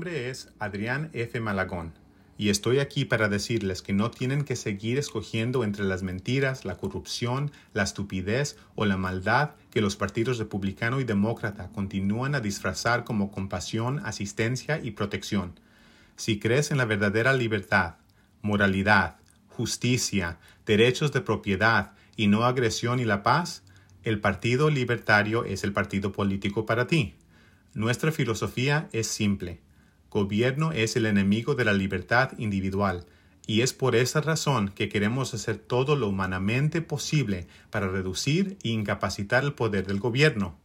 nombre es Adrián F. Malagón y estoy aquí para decirles que no tienen que seguir escogiendo entre las mentiras, la corrupción, la estupidez o la maldad que los partidos republicano y demócrata continúan a disfrazar como compasión, asistencia y protección. Si crees en la verdadera libertad, moralidad, justicia, derechos de propiedad y no agresión y la paz, el Partido Libertario es el partido político para ti. Nuestra filosofía es simple gobierno es el enemigo de la libertad individual, y es por esa razón que queremos hacer todo lo humanamente posible para reducir e incapacitar el poder del gobierno.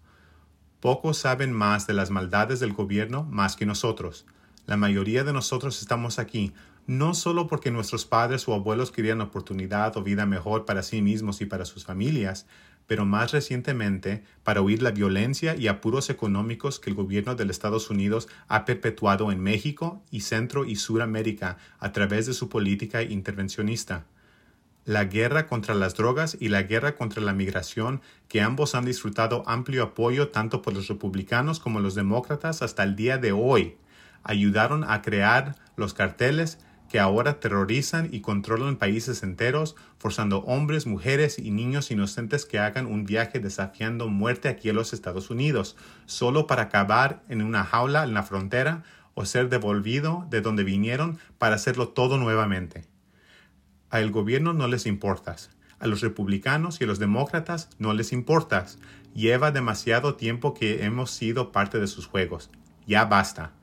Pocos saben más de las maldades del gobierno más que nosotros. La mayoría de nosotros estamos aquí no solo porque nuestros padres o abuelos querían oportunidad o vida mejor para sí mismos y para sus familias, pero más recientemente para huir la violencia y apuros económicos que el gobierno de los Estados Unidos ha perpetuado en México y Centro y Suramérica a través de su política intervencionista. La guerra contra las drogas y la guerra contra la migración, que ambos han disfrutado amplio apoyo tanto por los republicanos como los demócratas hasta el día de hoy, ayudaron a crear los carteles que ahora terrorizan y controlan países enteros, forzando hombres, mujeres y niños inocentes que hagan un viaje desafiando muerte aquí en los Estados Unidos, solo para acabar en una jaula en la frontera o ser devolvido de donde vinieron para hacerlo todo nuevamente. A el gobierno no les importas. A los republicanos y a los demócratas no les importas. Lleva demasiado tiempo que hemos sido parte de sus juegos. Ya basta.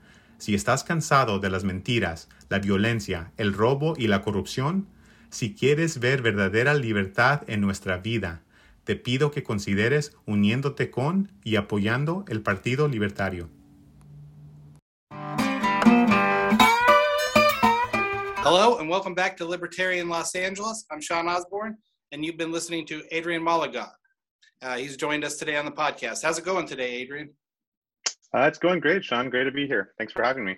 Si estás cansado de las mentiras, la violencia, el robo y la corrupción, si quieres ver verdadera libertad en nuestra vida, te pido que consideres uniéndote con y apoyando el Partido Libertario. Hello and welcome back to Libertarian Los Angeles. I'm Sean Osborne, and you've been listening to Adrian Malagon. Uh, he's joined us today on the podcast. How's it going today, Adrian? Uh, it's going great, Sean. Great to be here. Thanks for having me.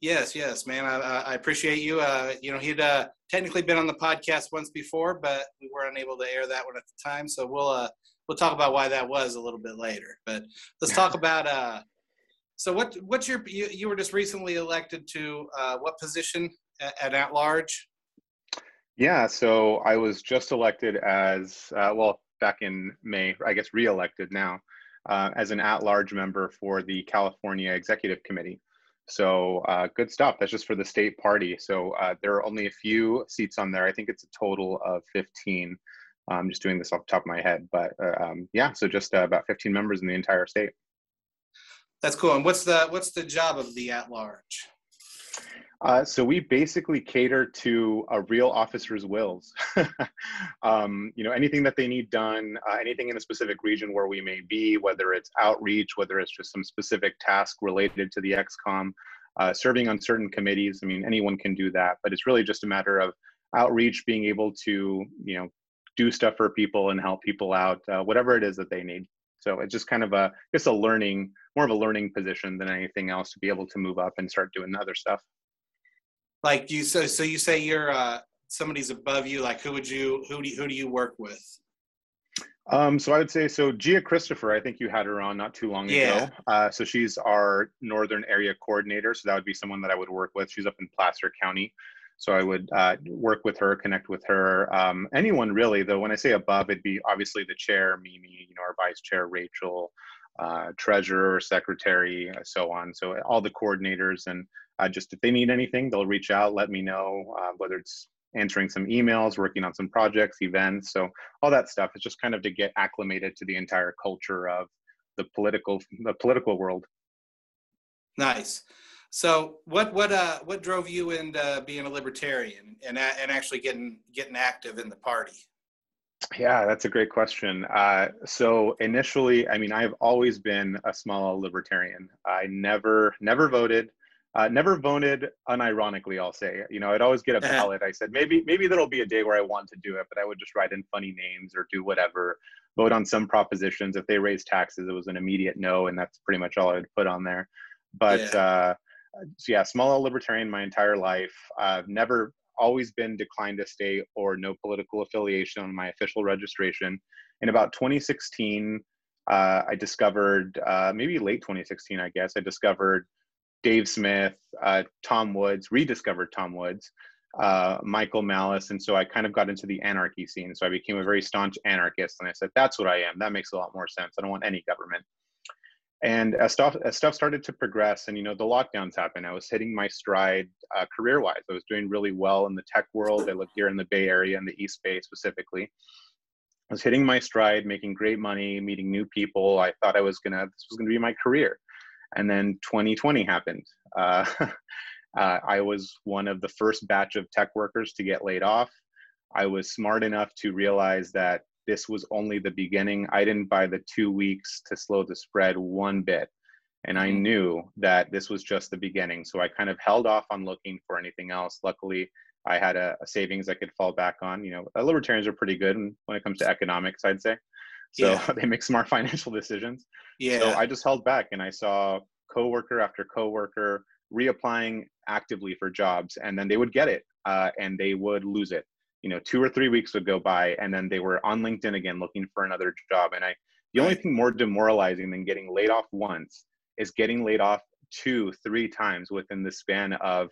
Yes, yes, man. I, I appreciate you. Uh, you know, he'd uh, technically been on the podcast once before, but we were unable to air that one at the time. So we'll uh, we'll talk about why that was a little bit later. But let's talk about. Uh, so what what's your you, you were just recently elected to uh, what position at, at at large? Yeah, so I was just elected as uh, well back in May. I guess re-elected now uh, as an at-large member for the California Executive Committee. So uh, good stuff. That's just for the state party. So uh, there are only a few seats on there. I think it's a total of 15. I'm just doing this off the top of my head, but uh, um, yeah. So just uh, about 15 members in the entire state. That's cool. And what's the what's the job of the at-large? Uh, so we basically cater to a real officer's wills. um, you know, anything that they need done, uh, anything in a specific region where we may be, whether it's outreach, whether it's just some specific task related to the ExCom, uh, serving on certain committees. I mean, anyone can do that, but it's really just a matter of outreach, being able to, you know, do stuff for people and help people out, uh, whatever it is that they need. So it's just kind of a, just a learning, more of a learning position than anything else to be able to move up and start doing other stuff like you so so you say you're uh somebody's above you like who would you who do you, who do you work with um, so I would say so. Gia Christopher, I think you had her on not too long yeah. ago. Uh, so she's our northern area coordinator. So that would be someone that I would work with. She's up in Placer County, so I would uh, work with her, connect with her. Um, anyone really, though. When I say above, it'd be obviously the chair, Mimi, you know, our vice chair, Rachel, uh, treasurer, secretary, so on. So all the coordinators and uh, just if they need anything, they'll reach out, let me know, uh, whether it's answering some emails, working on some projects, events. So all that stuff is just kind of to get acclimated to the entire culture of the political the political world. Nice. So what what uh what drove you into being a libertarian and and actually getting getting active in the party? Yeah, that's a great question. Uh, so initially, I mean, I've always been a small libertarian. I never never voted. Uh, never voted unironically, I'll say. You know, I'd always get a ballot. I said maybe maybe there'll be a day where I want to do it, but I would just write in funny names or do whatever. Vote on some propositions. If they raise taxes, it was an immediate no, and that's pretty much all I would put on there. But yeah. Uh, so yeah, small libertarian my entire life. I've never always been declined to state or no political affiliation on my official registration. In about 2016, uh, I discovered, uh, maybe late 2016, I guess, I discovered Dave Smith, uh, Tom Woods, rediscovered Tom Woods, uh, Michael Malice, and so I kind of got into the anarchy scene. So I became a very staunch anarchist, and I said, "That's what I am. That makes a lot more sense. I don't want any government." And as stuff as stuff started to progress, and you know the lockdowns happened, I was hitting my stride uh, career-wise. I was doing really well in the tech world. I lived here in the Bay Area, in the East Bay specifically. I was hitting my stride, making great money, meeting new people. I thought I was gonna this was gonna be my career, and then 2020 happened. Uh, uh, I was one of the first batch of tech workers to get laid off. I was smart enough to realize that this was only the beginning. I didn't buy the two weeks to slow the spread one bit. And I mm-hmm. knew that this was just the beginning. So I kind of held off on looking for anything else. Luckily, I had a, a savings I could fall back on. You know, uh, libertarians are pretty good when it comes to economics, I'd say. So yeah. they make smart financial decisions. Yeah. So I just held back and I saw coworker after coworker reapplying actively for jobs and then they would get it uh, and they would lose it you know two or three weeks would go by and then they were on linkedin again looking for another job and i the only thing more demoralizing than getting laid off once is getting laid off two three times within the span of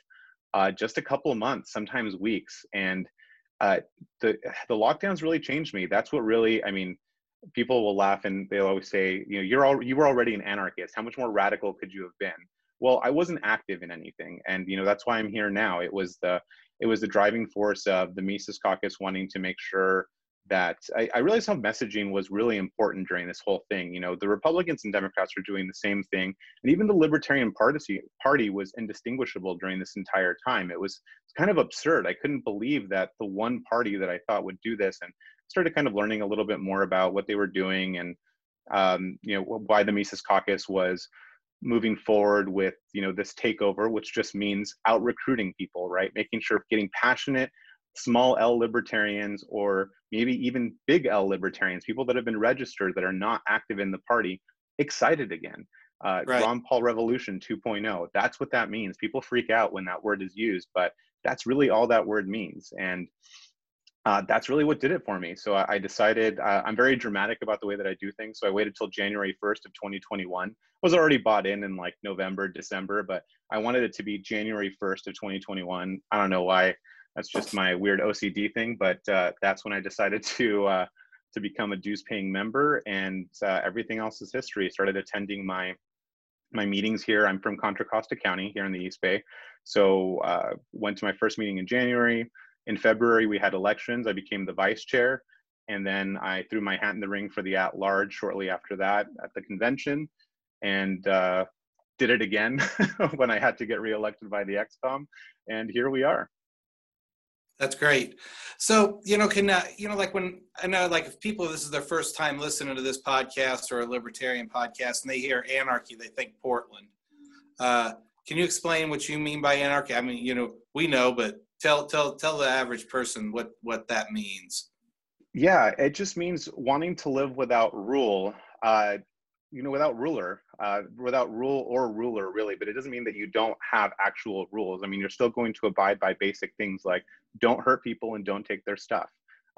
uh, just a couple of months sometimes weeks and uh, the the lockdowns really changed me that's what really i mean people will laugh and they'll always say you know you're all you were already an anarchist how much more radical could you have been well i wasn't active in anything and you know that's why i'm here now it was the it was the driving force of the mises caucus wanting to make sure that I, I, realized how messaging was really important during this whole thing. You know, the Republicans and Democrats were doing the same thing, and even the Libertarian Party party was indistinguishable during this entire time. It was kind of absurd. I couldn't believe that the one party that I thought would do this, and started kind of learning a little bit more about what they were doing and um, you know why the Mises Caucus was moving forward with you know this takeover which just means out recruiting people right? Making sure getting passionate small l libertarians or maybe even big l libertarians people that have been registered that are not active in the party excited again. Uh, right. ron paul revolution 2.0 that's what that means. People freak out when that word is used but that's really all that word means. And uh, that's really what did it for me. So I, I decided uh, I'm very dramatic about the way that I do things. So I waited till January 1st of 2021. I was already bought in in like November, December, but I wanted it to be January 1st of 2021. I don't know why. That's just my weird OCD thing, but uh, that's when I decided to uh, to become a dues paying member, and uh, everything else is history. Started attending my my meetings here. I'm from Contra Costa County here in the East Bay, so uh, went to my first meeting in January in February, we had elections. I became the vice chair. And then I threw my hat in the ring for the at large shortly after that at the convention and uh, did it again when I had to get reelected by the ExCom. And here we are. That's great. So, you know, can, uh, you know, like when I know, like if people, this is their first time listening to this podcast or a libertarian podcast and they hear anarchy, they think Portland. Uh, can you explain what you mean by anarchy? I mean, you know, we know, but tell tell tell the average person what what that means. Yeah it just means wanting to live without rule uh, you know without ruler uh, without rule or ruler really but it doesn't mean that you don't have actual rules. I mean you're still going to abide by basic things like don't hurt people and don't take their stuff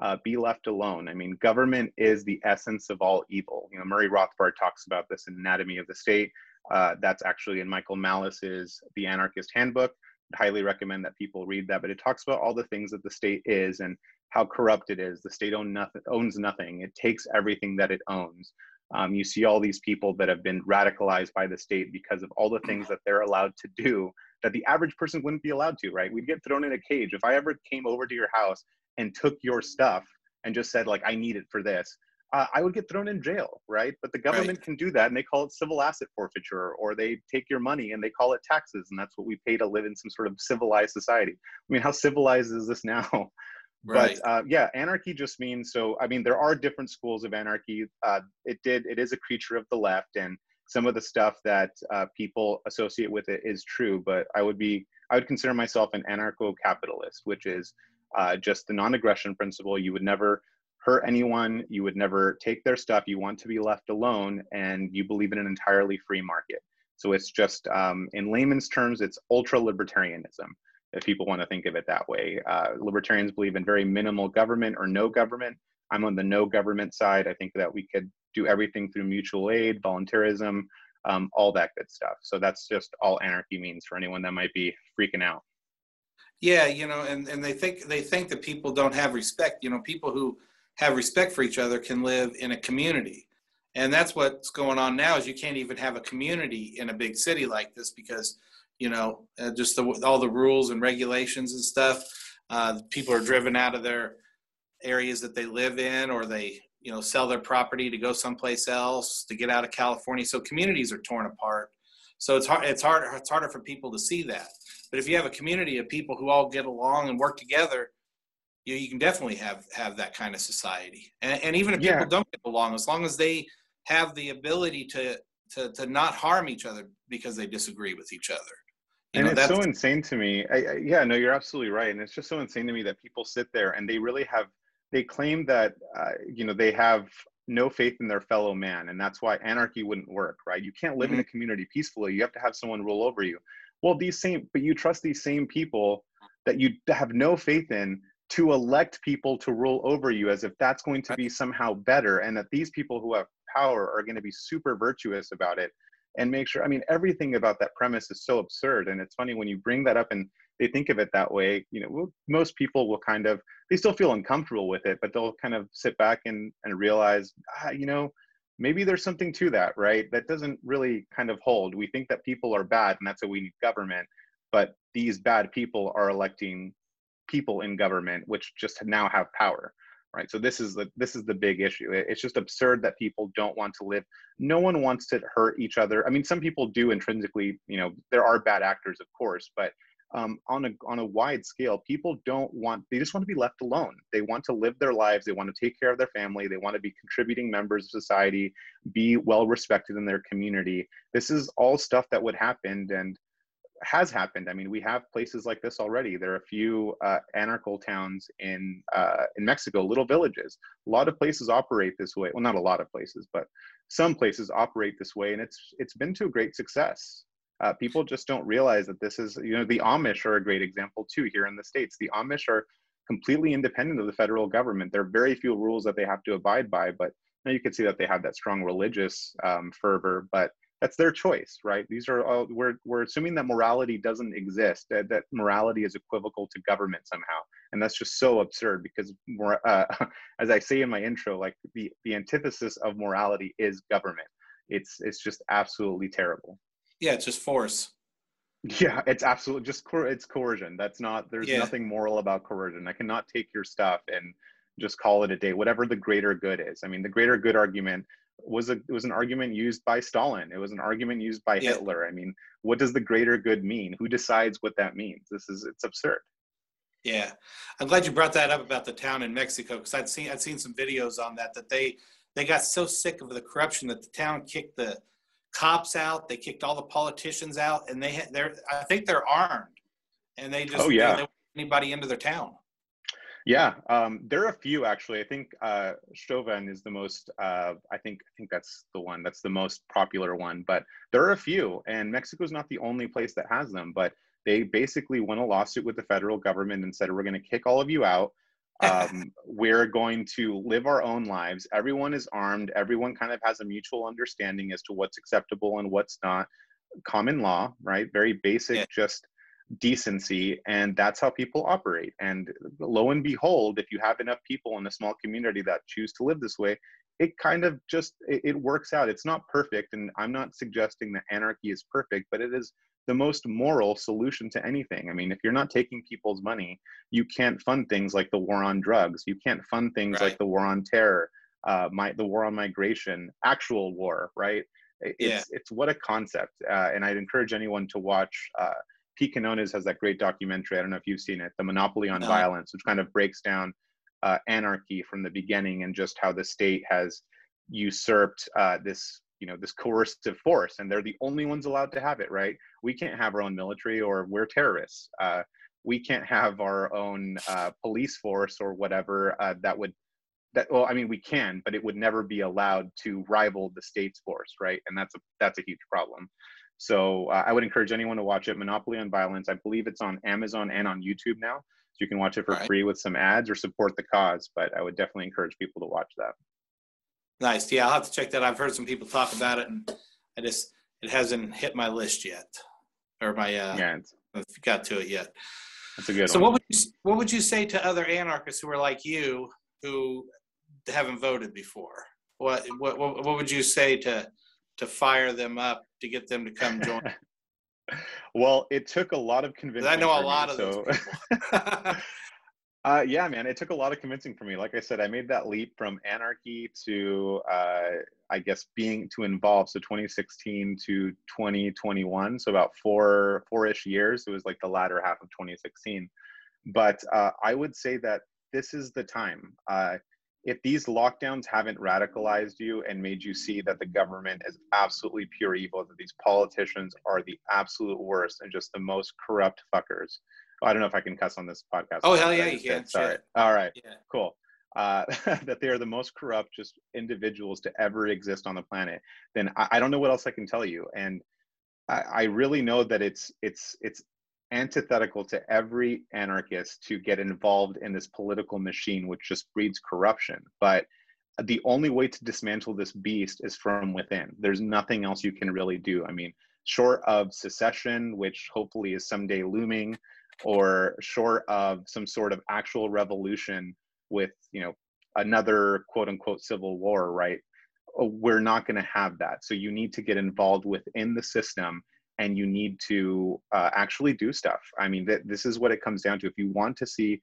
uh, be left alone. I mean government is the essence of all evil. You know murray rothbard talks about this in anatomy of the state. Uh, that's actually in michael malice's the anarchist handbook highly recommend that people read that. But it talks about all the things that the state is and how corrupt it is. The state own nothing, owns nothing. It takes everything that it owns. Um, you see all these people that have been radicalized by the state because of all the things that they're allowed to do that the average person wouldn't be allowed to, right? We'd get thrown in a cage. If I ever came over to your house and took your stuff and just said, like, I need it for this, uh, I would get thrown in jail, right? But the government right. can do that and they call it civil asset forfeiture, or they take your money and they call it taxes, and that's what we pay to live in some sort of civilized society. I mean, how civilized is this now? Right. But uh, yeah, anarchy just means so. I mean, there are different schools of anarchy. Uh, it did. It is a creature of the left, and some of the stuff that uh, people associate with it is true. But I would be, I would consider myself an anarcho-capitalist, which is uh, just the non-aggression principle. You would never hurt anyone, you would never take their stuff, you want to be left alone, and you believe in an entirely free market. So it's just, um, in layman's terms, it's ultra libertarianism, if people want to think of it that way. Uh, libertarians believe in very minimal government or no government. I'm on the no government side. I think that we could do everything through mutual aid, voluntarism, um, all that good stuff. So that's just all anarchy means for anyone that might be freaking out. Yeah, you know, and, and they think they think that people don't have respect. You know, people who have respect for each other can live in a community. And that's what's going on now is you can't even have a community in a big city like this because, you know, uh, just the, all the rules and regulations and stuff. Uh, people are driven out of their areas that they live in or they you know sell their property to go someplace else to get out of California. So communities are torn apart. So it's hard. It's hard. It's harder for people to see that. But if you have a community of people who all get along and work together, you, you can definitely have have that kind of society. And, and even if yeah. people don't get along, as long as they have the ability to to to not harm each other because they disagree with each other. You and know, it's so insane to me. I, I, yeah, no, you're absolutely right. And it's just so insane to me that people sit there and they really have they claim that uh, you know they have no faith in their fellow man and that's why anarchy wouldn't work right you can't live mm-hmm. in a community peacefully you have to have someone rule over you well these same but you trust these same people that you have no faith in to elect people to rule over you as if that's going to be somehow better and that these people who have power are going to be super virtuous about it and make sure i mean everything about that premise is so absurd and it's funny when you bring that up and they think of it that way you know most people will kind of they still feel uncomfortable with it but they'll kind of sit back and and realize ah, you know maybe there's something to that right? That doesn't really kind of hold. We think that people are bad and that's why we need government but these bad people are electing people in government which just now have power right? So this is the this is the big issue. It's just absurd that people don't want to live. No one wants to hurt each other. I mean some people do intrinsically you know there are bad actors of course but um, on a on a wide scale people don't want they just want to be left alone. They want to live their lives. They want to take care of their family. They want to be contributing members of society be well respected in their community. This is all stuff that would happen and has happened. I mean we have places like this already. There are a few uh, anarchal towns in uh, in mexico little villages. A lot of places operate this way. Well not a lot of places but some places operate this way and it's it's been to a great success. Uh, people just don't realize that this is, you know, the Amish are a great example too here in the States. The Amish are completely independent of the federal government. There are very few rules that they have to abide by, but you, know, you can see that they have that strong religious um, fervor, but that's their choice, right? These are all, we're, we're assuming that morality doesn't exist, that, that morality is equivocal to government somehow. And that's just so absurd because, more, uh, as I say in my intro, like the, the antithesis of morality is government. It's, it's just absolutely terrible. Yeah, it's just force. Yeah, it's absolutely just co- it's coercion. That's not there's yeah. nothing moral about coercion. I cannot take your stuff and just call it a day. Whatever the greater good is. I mean, the greater good argument was a it was an argument used by Stalin. It was an argument used by yeah. Hitler. I mean, what does the greater good mean? Who decides what that means? This is it's absurd. Yeah, I'm glad you brought that up about the town in Mexico because I'd seen I'd seen some videos on that that they they got so sick of the corruption that the town kicked the cops out. They kicked all the politicians out, and they they're I think they're armed, and they oh, just oh yeah they anybody into their town. Yeah, um, there are a few actually. I think uh, Cherán is the most. Uh, I think I think that's the one that's the most popular one. But there are a few, and Mexico's not the only place that has them. But they basically won a lawsuit with the federal government and said, "We're going to kick all of you out um, we're going to live our own lives. Everyone is armed. Everyone kind of has a mutual understanding as to what's acceptable and what's not. Common law, right? Very basic, yeah. just decency. And that's how people operate. And lo and behold, if you have enough people in a small community that choose to live this way, it kind of just it, it works out. It's not perfect. And I'm not suggesting that anarchy is perfect, but it is the most moral solution to anything. I mean, if you're not taking people's money, you can't fund things like the war on drugs. You can't fund things right. like the war on terror, uh, my, the war on migration, actual war, right? It's, yeah. it's what a concept. Uh, and I'd encourage anyone to watch. Uh, Pete Quinones has that great documentary. I don't know if you've seen it, The Monopoly on no. Violence, which kind of breaks down uh, anarchy from the beginning and just how the state has usurped uh, this you know this coercive force and they're the only ones allowed to have it right we can't have our own military or we're terrorists uh, we can't have our own uh, police force or whatever uh, that would that well i mean we can but it would never be allowed to rival the state's force right and that's a that's a huge problem so uh, i would encourage anyone to watch it monopoly on violence i believe it's on amazon and on youtube now so you can watch it for right. free with some ads or support the cause but i would definitely encourage people to watch that Nice. Yeah, I'll have to check that. I've heard some people talk about it, and I just it hasn't hit my list yet, or my uh, yeah, got to it yet. That's a good. So one. what would you what would you say to other anarchists who are like you who haven't voted before? What what what, what would you say to to fire them up to get them to come join? well, it took a lot of convincing. I know a lot me, of so. uh, yeah, man, it took a lot of convincing for me. Like I said, I made that leap from anarchy to, uh, I guess, being to involved. So 2016 to 2021, so about four four-ish years. It was like the latter half of 2016. But uh, I would say that this is the time. If these lockdowns haven't radicalized you and made you see that the government is absolutely pure evil, that these politicians are the absolute worst and just the most corrupt fuckers. I don't know if I can cuss on this podcast. Oh hell yeah, you can. Sorry. All right. Yeah. Cool. Uh, that they are the most corrupt just individuals to ever exist on the planet. Then I, I don't know what else I can tell you. And I, I really know that it's it's it's antithetical to every anarchist to get involved in this political machine, which just breeds corruption. But the only way to dismantle this beast is from within. There's nothing else you can really do. I mean, short of secession, which hopefully is someday looming, or short of some sort of actual revolution with, you know, another quote unquote civil war, right? We're not going to have that. So you need to get involved within the system and you need to uh, actually do stuff. I mean, th- this is what it comes down to. If you want to see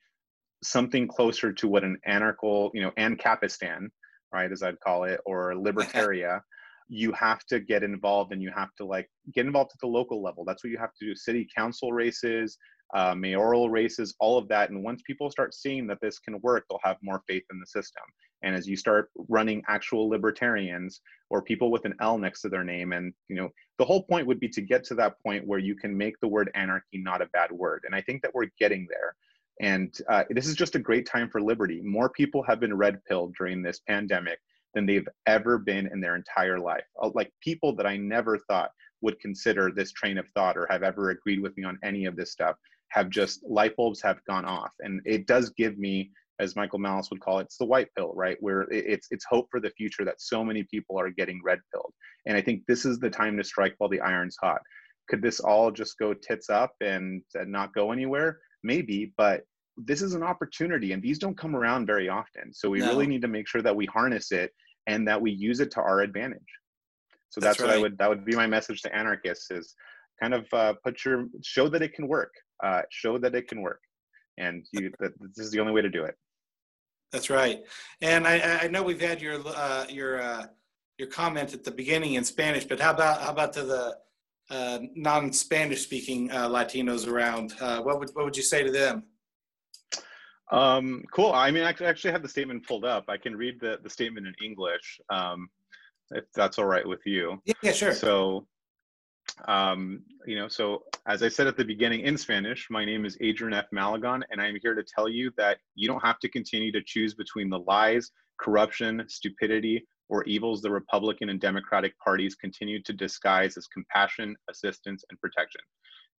something closer to what an anarchal, you know, Ancapistan, right, as I'd call it, or libertaria, you have to get involved and you have to like get involved at the local level. That's what you have to do. City council races, uh, mayoral races, all of that. And once people start seeing that this can work, they'll have more faith in the system. And as you start running actual libertarians or people with an L next to their name, and you know, the whole point would be to get to that point where you can make the word anarchy not a bad word. And I think that we're getting there. And uh, this is just a great time for liberty. More people have been red pilled during this pandemic than they've ever been in their entire life. Uh, like people that I never thought would consider this train of thought or have ever agreed with me on any of this stuff have just light bulbs have gone off. And it does give me as Michael Malice would call it, it's the white pill, right? Where it's it's hope for the future that so many people are getting red pilled. And I think this is the time to strike while the iron's hot. Could this all just go tits up and, not go anywhere? Maybe, but this is an opportunity and these don't come around very often. So we no. really need to make sure that we harness it and that we use it to our advantage. So that's, that's right. what I would that would be my message to anarchists is kind of uh, put your show that it can work. Uh, show that it can work and you that this is the only way to do it that's right. And I, I know we've had your uh, your uh, your comment at the beginning in Spanish, but how about how about to the uh, non-Spanish speaking uh, Latinos around? Uh, what would what would you say to them? Um, cool. I mean, I actually have the statement pulled up. I can read the the statement in English, um, if that's all right with you. Yeah, yeah sure. So um, you know, so as I said at the beginning in Spanish, my name is Adrian F. Malagon, and I'm here to tell you that you don't have to continue to choose between the lies, corruption, stupidity, or evils the Republican and Democratic parties continue to disguise as compassion, assistance, and protection.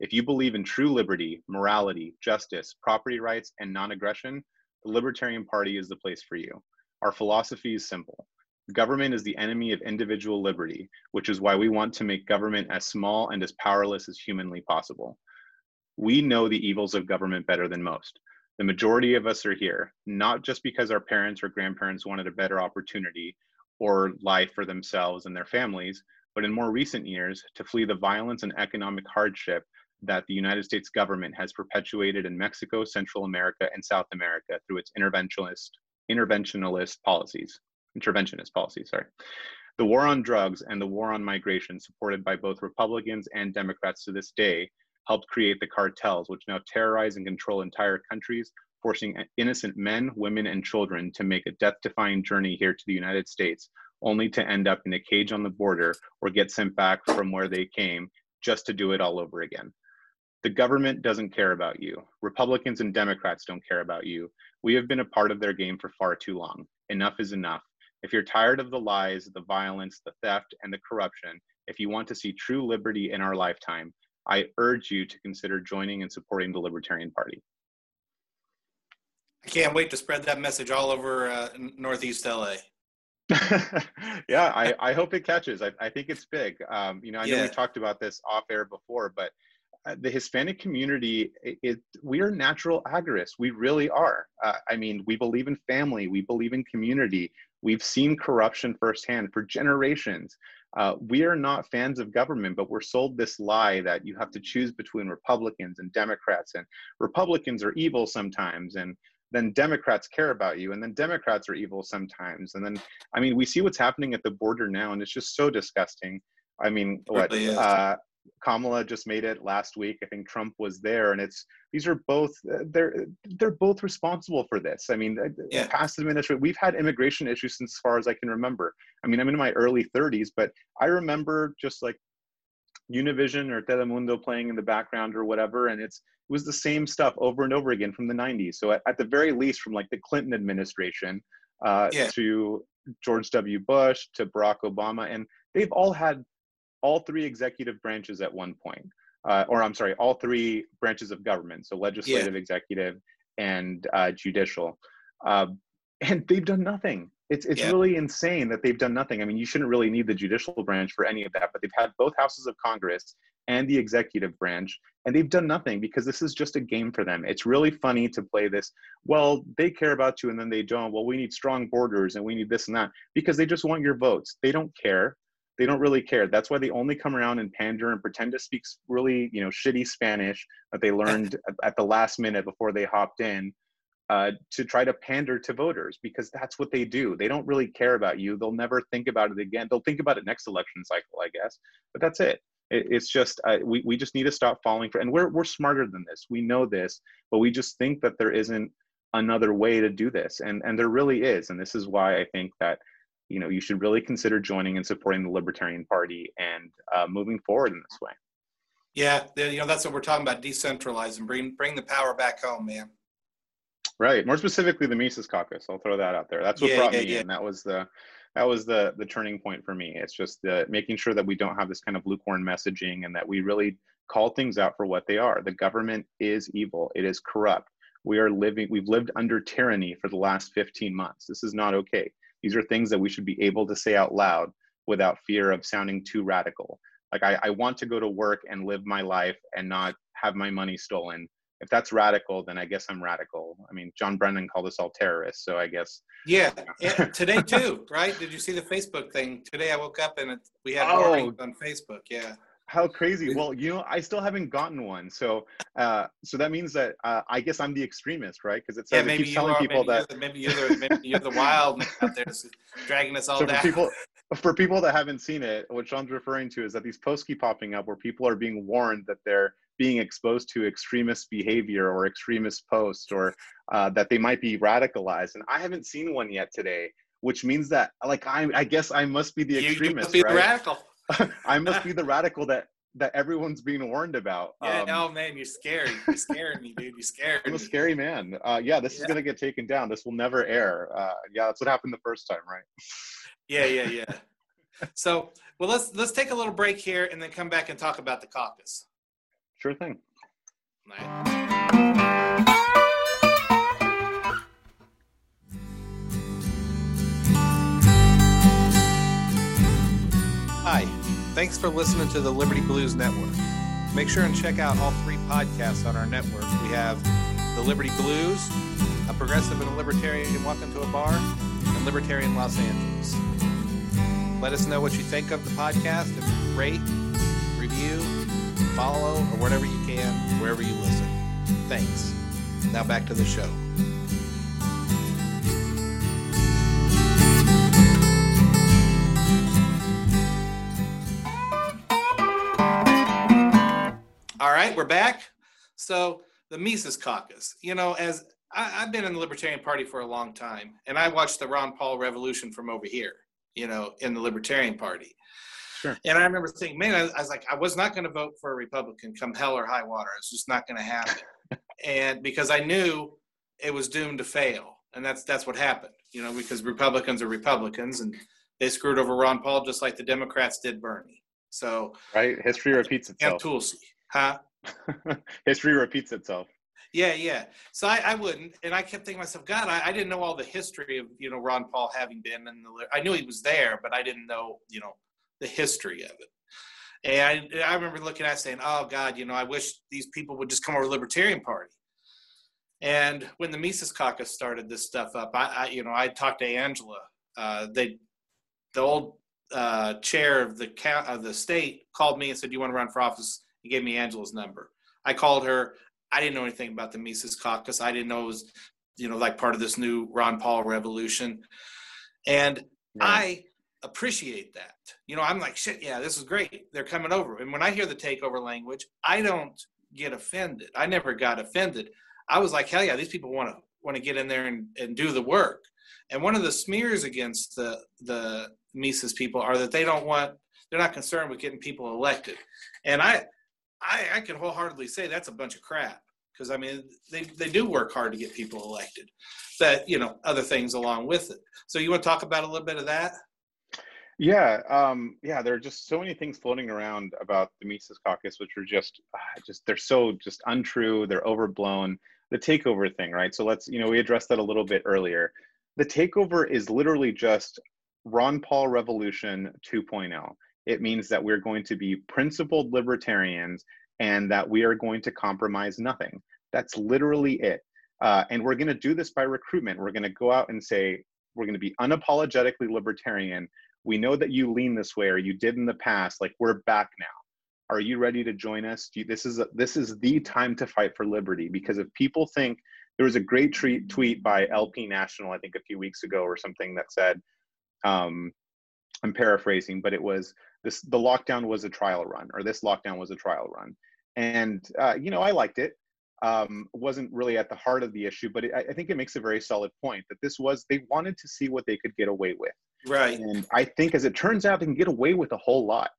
If you believe in true liberty, morality, justice, property rights, and non aggression, the Libertarian Party is the place for you. Our philosophy is simple Government is the enemy of individual liberty, which is why we want to make government as small and as powerless as humanly possible. We know the evils of government better than most. The majority of us are here, not just because our parents or grandparents wanted a better opportunity or life for themselves and their families, but in more recent years to flee the violence and economic hardship that the United States government has perpetuated in Mexico, Central America, and South America through its interventionist, interventionalist policies interventionist policy, sorry. The war on drugs and the war on migration, supported by both Republicans and Democrats to this day, helped create the cartels, which now terrorize and control entire countries, forcing innocent men, women, and children to make a death defying journey here to the United States, only to end up in a cage on the border or get sent back from where they came just to do it all over again. The government doesn't care about you. Republicans and Democrats don't care about you. We have been a part of their game for far too long. Enough is enough. If you're tired of the lies, the violence, the theft, and the corruption, if you want to see true liberty in our lifetime, I urge you to consider joining and supporting the Libertarian Party. I can't wait to spread that message all over uh, Northeast LA. yeah, I, I hope it catches. I, I think it's big. Um, you know, I know Yeah. we talked about this off air before, but uh, the Hispanic community, it, it we are natural agorists. We really are. Uh, I mean, we believe in family. We believe in community. We've seen corruption firsthand for generations. Uh, we are not fans of government, but we're sold this lie that you have to choose between Republicans and Democrats, and Republicans are evil sometimes, and then Democrats care about you, and then Democrats are evil sometimes, and then I mean, we see what's happening at the border now, and it's just so disgusting. I mean, what really uh, Kamala just made it last week. I think Trump was there, and it's these are both uh, they're they're both responsible for this. I mean, uh, Yeah. past administration, we've had immigration issues since as far as I can remember. I mean, I'm in my early 30s, but I remember just like Univision or Telemundo playing in the background or whatever, and it's it was the same stuff over and over again from the 90s. So at, at the very least, from like the Clinton administration uh, Yeah. to George W. Bush to Barack Obama, and they've all had all three executive branches at one point, uh, or I'm sorry, all three branches of government, so legislative, executive, and uh, judicial, uh, and they've done nothing. It's it's Yeah. really insane that they've done nothing. I mean, you shouldn't really need the judicial branch for any of that, but they've had both houses of Congress and the executive branch, and they've done nothing because this is just a game for them. It's really funny to play this. Well, they care about you, and then they don't. Well, we need strong borders, and we need this and that because they just want your votes. They don't care they don't really care. That's why they only come around and pander and pretend to speak really, you know, shitty Spanish that they learned at- the last minute before they hopped in uh, to try to pander to voters because that's what they do. They don't really care about you. They'll never think about it again. They'll think about it next election cycle, I guess. But that's it. it it's just uh, we we just need to stop falling for. And we're we're smarter than this. We know this, but we just think that there isn't another way to do this, and and there really is. And this is why I think that you know you should really consider joining and supporting the libertarian party and uh, moving forward in this way. Yeah, you know that's what we're talking about: decentralize and bring bring the power back home, man. right more specifically the mises caucus i'll throw that out there. That's what Yeah, brought yeah, me yeah. in. That was the that was the the turning point for me. It's just the making sure that we don't have this kind of lukewarm messaging and that we really call things out for what they are. The government is evil. It is corrupt. We are living we've lived under tyranny for the last 15 months. This is not okay these are things that we should be able to say out loud without fear of sounding too radical like I, I want to go to work and live my life and not have my money stolen if that's radical then i guess i'm radical i mean john brennan called us all terrorists so i guess Yeah, yeah, today too, right? Did you see the Facebook thing today? I woke up and it, we had Oh. warnings on Facebook. Yeah, how crazy well you know i still haven't gotten one so uh so that means that uh, i guess i'm the extremist right because it yeah. says it keeps telling are. people Maybe that you're the, maybe you're the maybe you're the wild man out there dragging us all so for down. people for people that haven't seen it what sean's referring to is that these posts keep popping up where people are being warned that they're being exposed to extremist behavior or extremist posts or uh, that they might be radicalized and i haven't seen one yet today which means that like i i guess i must be the you, you extremist must be right the radical. I must be the radical that that everyone's being warned about Yeah, Um, oh man, you're scary. You're scaring me, dude. You're scared. I'm a scary man. Uh, yeah, this is gonna get taken down. This will never air. Uh, yeah, that's what happened the first time, right? Yeah, yeah, yeah. So, well, let's let's take a little break here and then come back and talk about the caucus. Sure thing. Thanks for listening to the Liberty Blues Network. Make sure and check out all three podcasts on our network. We have the Liberty Blues, a progressive and a libertarian walk into a bar, and Libertarian Los Angeles. Let us know what you think of the podcast and rate, review, follow, or whatever you can wherever you listen. Thanks. Now back to the show. Right, we're back. So the Mises Caucus. You know, as I, I've been in the Libertarian Party for a long time, and I watched the Ron Paul revolution from over here. You know, in the Libertarian Party. Sure. And I remember thinking, man, I, I was like, I was not going to vote for a Republican come hell or high water. It's just not going to happen. and because I knew it was doomed to fail, and that's that's what happened. You know, because Republicans are Republicans, and they screwed over Ron Paul just like the Democrats did Bernie. So Right? History repeats and itself. Tulsi, huh? History repeats itself. Yeah, yeah. So I, I wouldn't, and I kept thinking to myself, God, I, I, didn't know all the history of you know Ron Paul having been in the. I knew he was there, but I didn't know you know the history of it. And I, I remember looking at saying, "Oh God, you know, I wish these people would just come over to Libertarian Party." And when the Mises Caucus started this stuff up, I, I you know I talked to Angela. Uh, they, the old uh, chair of the of the state called me and said, "Do you want to run for office?" He gave me Angela's number. I called her. I didn't know anything about the Mises Caucus. I didn't know it was, you know, like part of this new Ron Paul revolution. And I appreciate that. You know, I'm like, shit, yeah, this is great. They're coming over. And when I hear the takeover language, I don't get offended. I never got offended. I was like, hell yeah, these people want to want to get in there and, and do the work. And one of the smears against the the Mises people are that they don't want they're not concerned with getting people elected. And I I, I can wholeheartedly say that's a bunch of crap because I mean they, they do work hard to get people elected. That you know other things along with it. So you want to talk about a little bit of that? Yeah, um, yeah. There are just so many things floating around about the Mises Caucus, which are just, uh, just they're so just untrue. They're overblown. The takeover thing, right? So let's, you know, we addressed that a little bit earlier. The takeover is literally just Ron Paul Revolution 2.0. It means that we're going to be principled libertarians and that we are going to compromise nothing. That's literally it. Uh, and we're going to do this by recruitment. We're going to go out and say, we're going to be unapologetically libertarian. We know that you lean this way or you did in the past. Like, we're back now. Are you ready to join us? You, this is a, this is the time to fight for liberty because if people think there was a great tweet tweet by LP National, I think a few weeks ago or something that said, um, I'm paraphrasing, but it was this the lockdown was a trial run or this lockdown was a trial run. And uh, you know i liked it. Um, wasn't really at the heart of the issue but it, i think it makes a very solid point that this was they wanted to see what they could get away with. Right. And i think as it turns out they can get away with a whole lot.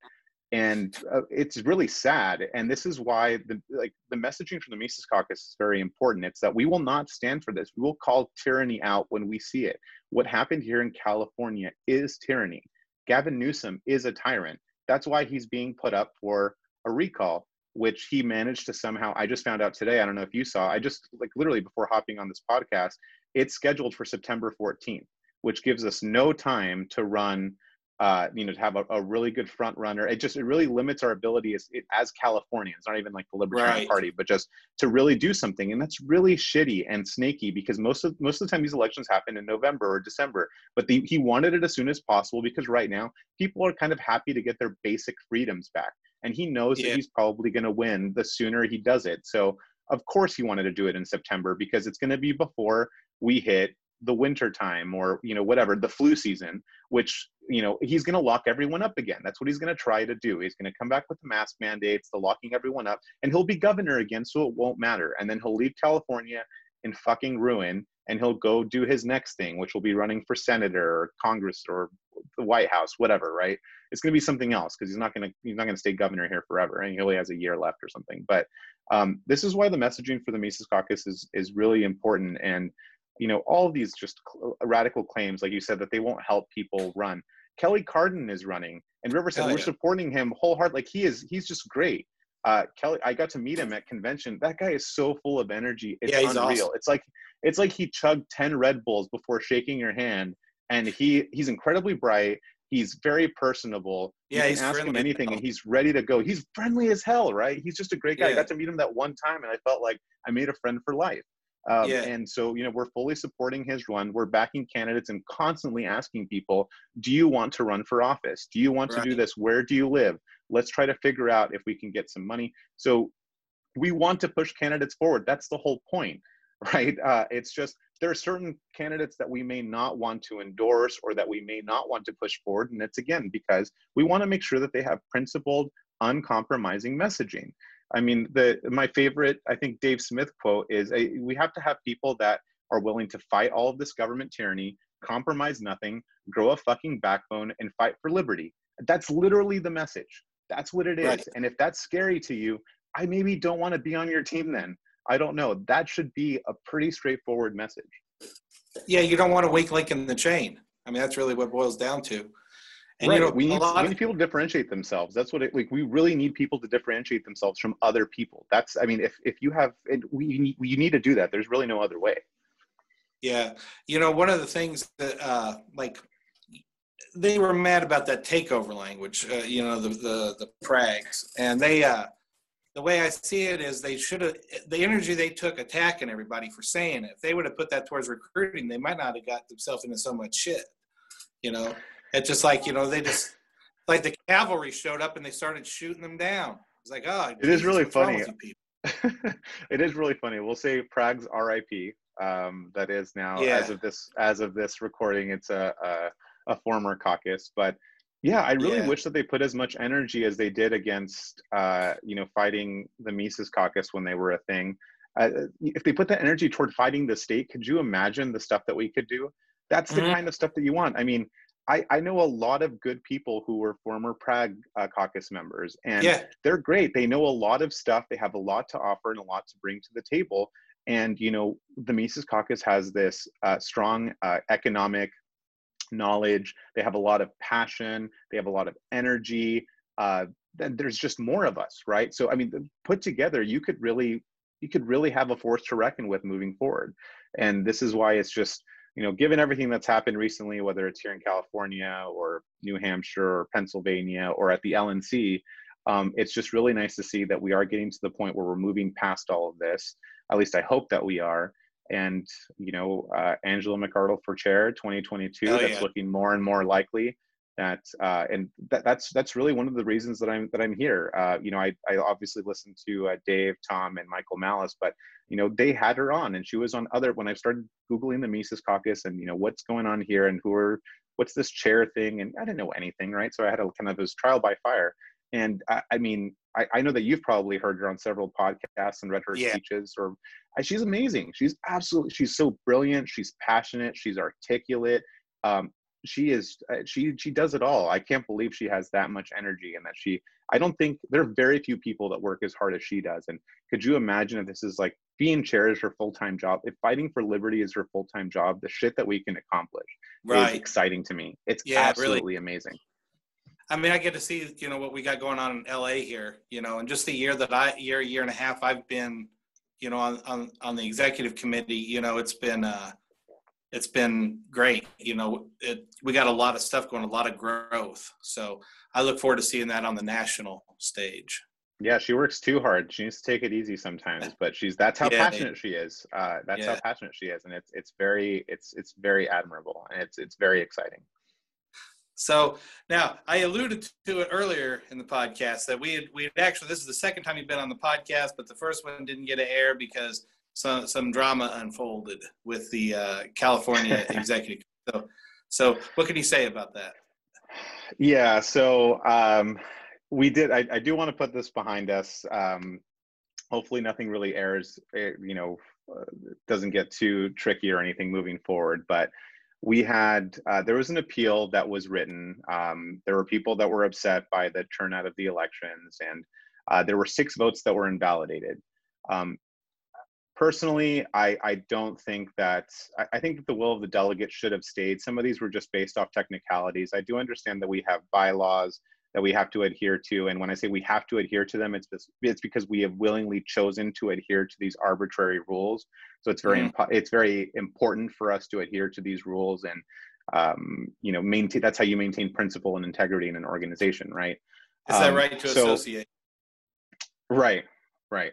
And uh, it's really sad. And this is why the like the messaging from the mises caucus is very important. It's that we will not stand for this. We will call tyranny out when we see it. What happened here in california is tyranny Gavin Newsom is a tyrant. That's why he's being put up for a recall, which he managed to somehow. I just found out today. I don't know if you saw. I just like literally before hopping on this podcast, it's scheduled for September 14th, which gives us no time to run uh, you know, to have a, a, really good front runner. It just it really limits our ability as as Californians, not even like the Libertarian right. Party, but just to really do something. And that's really shitty and snaky because most of most of the time these elections happen in November or December. But the, he wanted it as soon as possible because right now people are kind of happy to get their basic freedoms back, and he knows yeah. that he's probably going to win the sooner he does it. So of course he wanted to do it in September because it's going to be before we hit the winter time or you know whatever the flu season which you know he's going to lock everyone up again. That's what he's going to try to do. He's going to come back with the mask mandates the locking everyone up and he'll be governor again so it won't matter. And then he'll leave california in fucking ruin and he'll go do his next thing which will be running for senator or congress or the white house whatever right? It's going to be something else because he's not going to he's not going to stay governor here forever and he only has a year left or something. But um, this is why the messaging for the mises caucus is is really important and you know all these just cl- radical claims like you said that they won't help people run. Kelly cardon is running and river said oh, we're supporting him wholeheartedly like he is he's just great. Uh, kelly i got to meet him at convention. That guy is so full of energy. It's yeah, unreal. awesome. it's like it's like he chugged 10 red bulls before shaking your hand and he he's incredibly bright. He's very personable. Yeah you he's ask him anything and he's ready to go. He's friendly as hell right? He's just a great guy. Yeah. i got to meet him that one time and i felt like i made a friend for life um, yeah. And so, you know, we're fully supporting his run. We're backing candidates and constantly asking people, do you want to run for office? Do you want right. to do this? Where do you live? Let's try to figure out if we can get some money. So we want to push candidates forward. That's the whole point, right? Uh, it's just there are certain candidates that we may not want to endorse or that we may not want to push forward. And it's again because we want to make sure that they have principled, uncompromising messaging. I mean, the my favorite, I think, Dave Smith quote is: "We have to have people that are willing to fight all of this government tyranny, compromise nothing, grow a fucking backbone, and fight for liberty." That's literally the message. That's what it is. Right. And if that's scary to you, I maybe don't want to be on your team. Then I don't know. That should be a pretty straightforward message. Yeah, you don't want a weak link in the chain. I mean, that's really what boils down to. And right. you know, we need, we need people to differentiate themselves. That's what it like. We really need people to differentiate themselves from other people. That's, I mean, if if you have, we need, you need to do that. There's really no other way. Yeah, you know, one of the things that uh, like they were mad about that takeover language. Uh, you know, the the the prags, and they. uh the way I see it is they should have the energy they took attacking everybody for saying it. If they would have put that towards recruiting, they might not have got themselves into so much shit. You know, it's just like you know they just like the cavalry showed up and they started shooting them down. It's like oh, it is really funny. it is really funny. We'll say Prague's R.I.P. Um, that is now yeah. as of this as of this recording, it's a, a, a former caucus, but yeah, I really yeah. wish that they put as much energy as they did against, uh, you know, fighting the Mises Caucus when they were a thing. Uh, if they put that energy toward fighting the state, could you imagine the stuff that we could do? That's the mm-hmm. kind of stuff that you want. I mean, I, I know a lot of good people who were former Prague uh, caucus members, and yeah. they're great. They know a lot of stuff. They have a lot to offer and a lot to bring to the table. And you know, the Mises Caucus has this uh, strong uh, economic knowledge they have a lot of passion they have a lot of energy uh, then there's just more of us right so i mean put together you could really you could really have a force to reckon with moving forward and this is why it's just you know given everything that's happened recently whether it's here in california or new hampshire or pennsylvania or at the lnc um, it's just really nice to see that we are getting to the point where we're moving past all of this at least i hope that we are and you know uh, Angela McArdle for chair 2022. Oh, that's yeah. looking more and more likely. That uh, and that, that's that's really one of the reasons that I'm that I'm here. Uh, you know, I I obviously listened to uh, Dave, Tom, and Michael Malice, but you know they had her on, and she was on other. When I started googling the Mises Caucus and you know what's going on here and who are what's this chair thing, and I didn't know anything, right? So I had a kind of this trial by fire. And I, I mean, I, I, know that you've probably heard her on several podcasts and read her yeah. speeches. Or she's amazing. She's absolutely she's so brilliant. She's passionate. She's articulate. Um, she is uh, she she does it all. I can't believe she has that much energy and that she. I don't think there are very few people that work as hard as she does. And could you imagine if this is like being chair is her full time job? If fighting for liberty is her full time job, the shit that we can accomplish right. is exciting to me. It's yeah, absolutely really. amazing. I mean, I get to see, you know, what we got going on in LA here, you know, and just the year that I, year, year and a half I've been, you know, on, on, on the executive committee, you know, it's been, uh, it's been great. You know, it, we got a lot of stuff going, a lot of growth. So I look forward to seeing that on the national stage. Yeah, she works too hard. She needs to take it easy sometimes, but she's that's how yeah, passionate she is. Uh, that's yeah. how passionate she is, and it's it's very it's it's very admirable, and it's it's very exciting. So now I alluded to it earlier in the podcast that we had we had actually this is the second time you've been on the podcast, but the first one didn't get to air because some some drama unfolded with the uh, California executive. So, so what can you say about that? Yeah, so um, we did. I, I, do want to put this behind us. Um, hopefully, nothing really airs. Eh, you know, uh, doesn't get too tricky or anything moving forward, but we had uh, there was an appeal that was written um, there were people that were upset by the turnout of the elections and uh, there were six votes that were invalidated um, personally I, I don't think that I, I, think that the will of the delegates should have stayed some of these were just based off technicalities i do understand that we have bylaws that we have to adhere to and when i say we have to adhere to them it's, it's because we have willingly chosen to adhere to these arbitrary rules so it's very mm. it's very important for us to adhere to these rules and um, you know maintain. That's how you maintain principle and integrity in an organization, right? Is um, that right to so, associate? Right, right.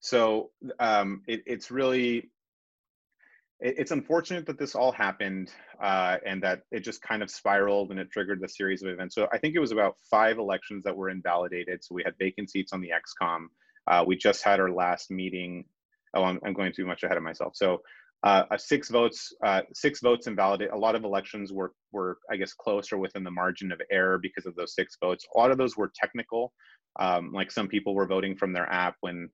So um, it, it's really it's unfortunate that this all happened uh, and that it just kind of spiraled and it triggered the series of events. So I think it was about five elections that were invalidated. So we had vacant seats on the ExCom. Uh, we just had our last meeting oh, I'm, I'm going too much ahead of myself. So uh, six votes, uh, six votes invalidate. A lot of elections were, were, I guess, close or within the margin of error because of those six votes. A lot of those were technical. Um, like some people were voting from their app when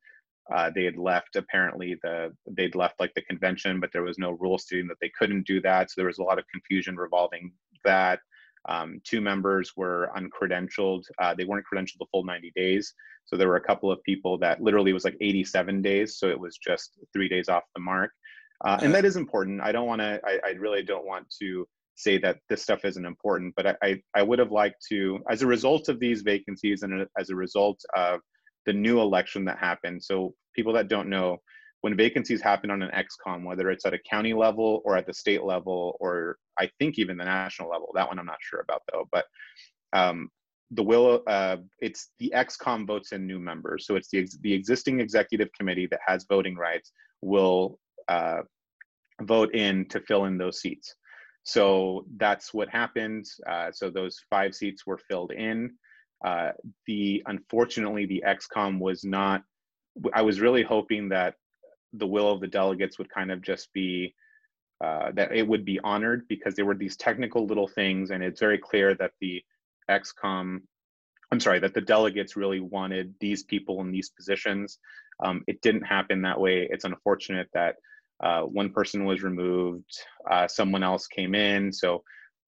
uh, they had left. Apparently, the they'd left like the convention, but there was no rule stating that they couldn't do that. So there was a lot of confusion revolving that. Um, two members were uncredentialed. Uh, they weren't credentialed the full 90 days. So there were a couple of people that literally was like 87 days. So it was just three days off the mark. Uh, and that is important. I don't want to, I, I, really don't want to say that this stuff isn't important. But I, I, I would have liked to, as a result of these vacancies and as a result of the new election that happened. So people that don't know, when vacancies happen on an ExCom, whether it's at a county level or at the state level, or I think even the national level, that one I'm not sure about though. But um, the will, uh, it's the ExCom votes in new members. So it's the the existing executive committee that has voting rights will uh, vote in to fill in those seats. So that's what happened. Uh, so those five seats were filled in. Uh, the unfortunately, the ExCom was not. I was really hoping that the will of the delegates would kind of just be uh, that it would be honored because there were these technical little things, and it's very clear that the ExCom, I'm sorry, that the delegates really wanted these people in these positions. Um, it didn't happen that way. It's unfortunate that uh, one person was removed, uh, someone else came in. So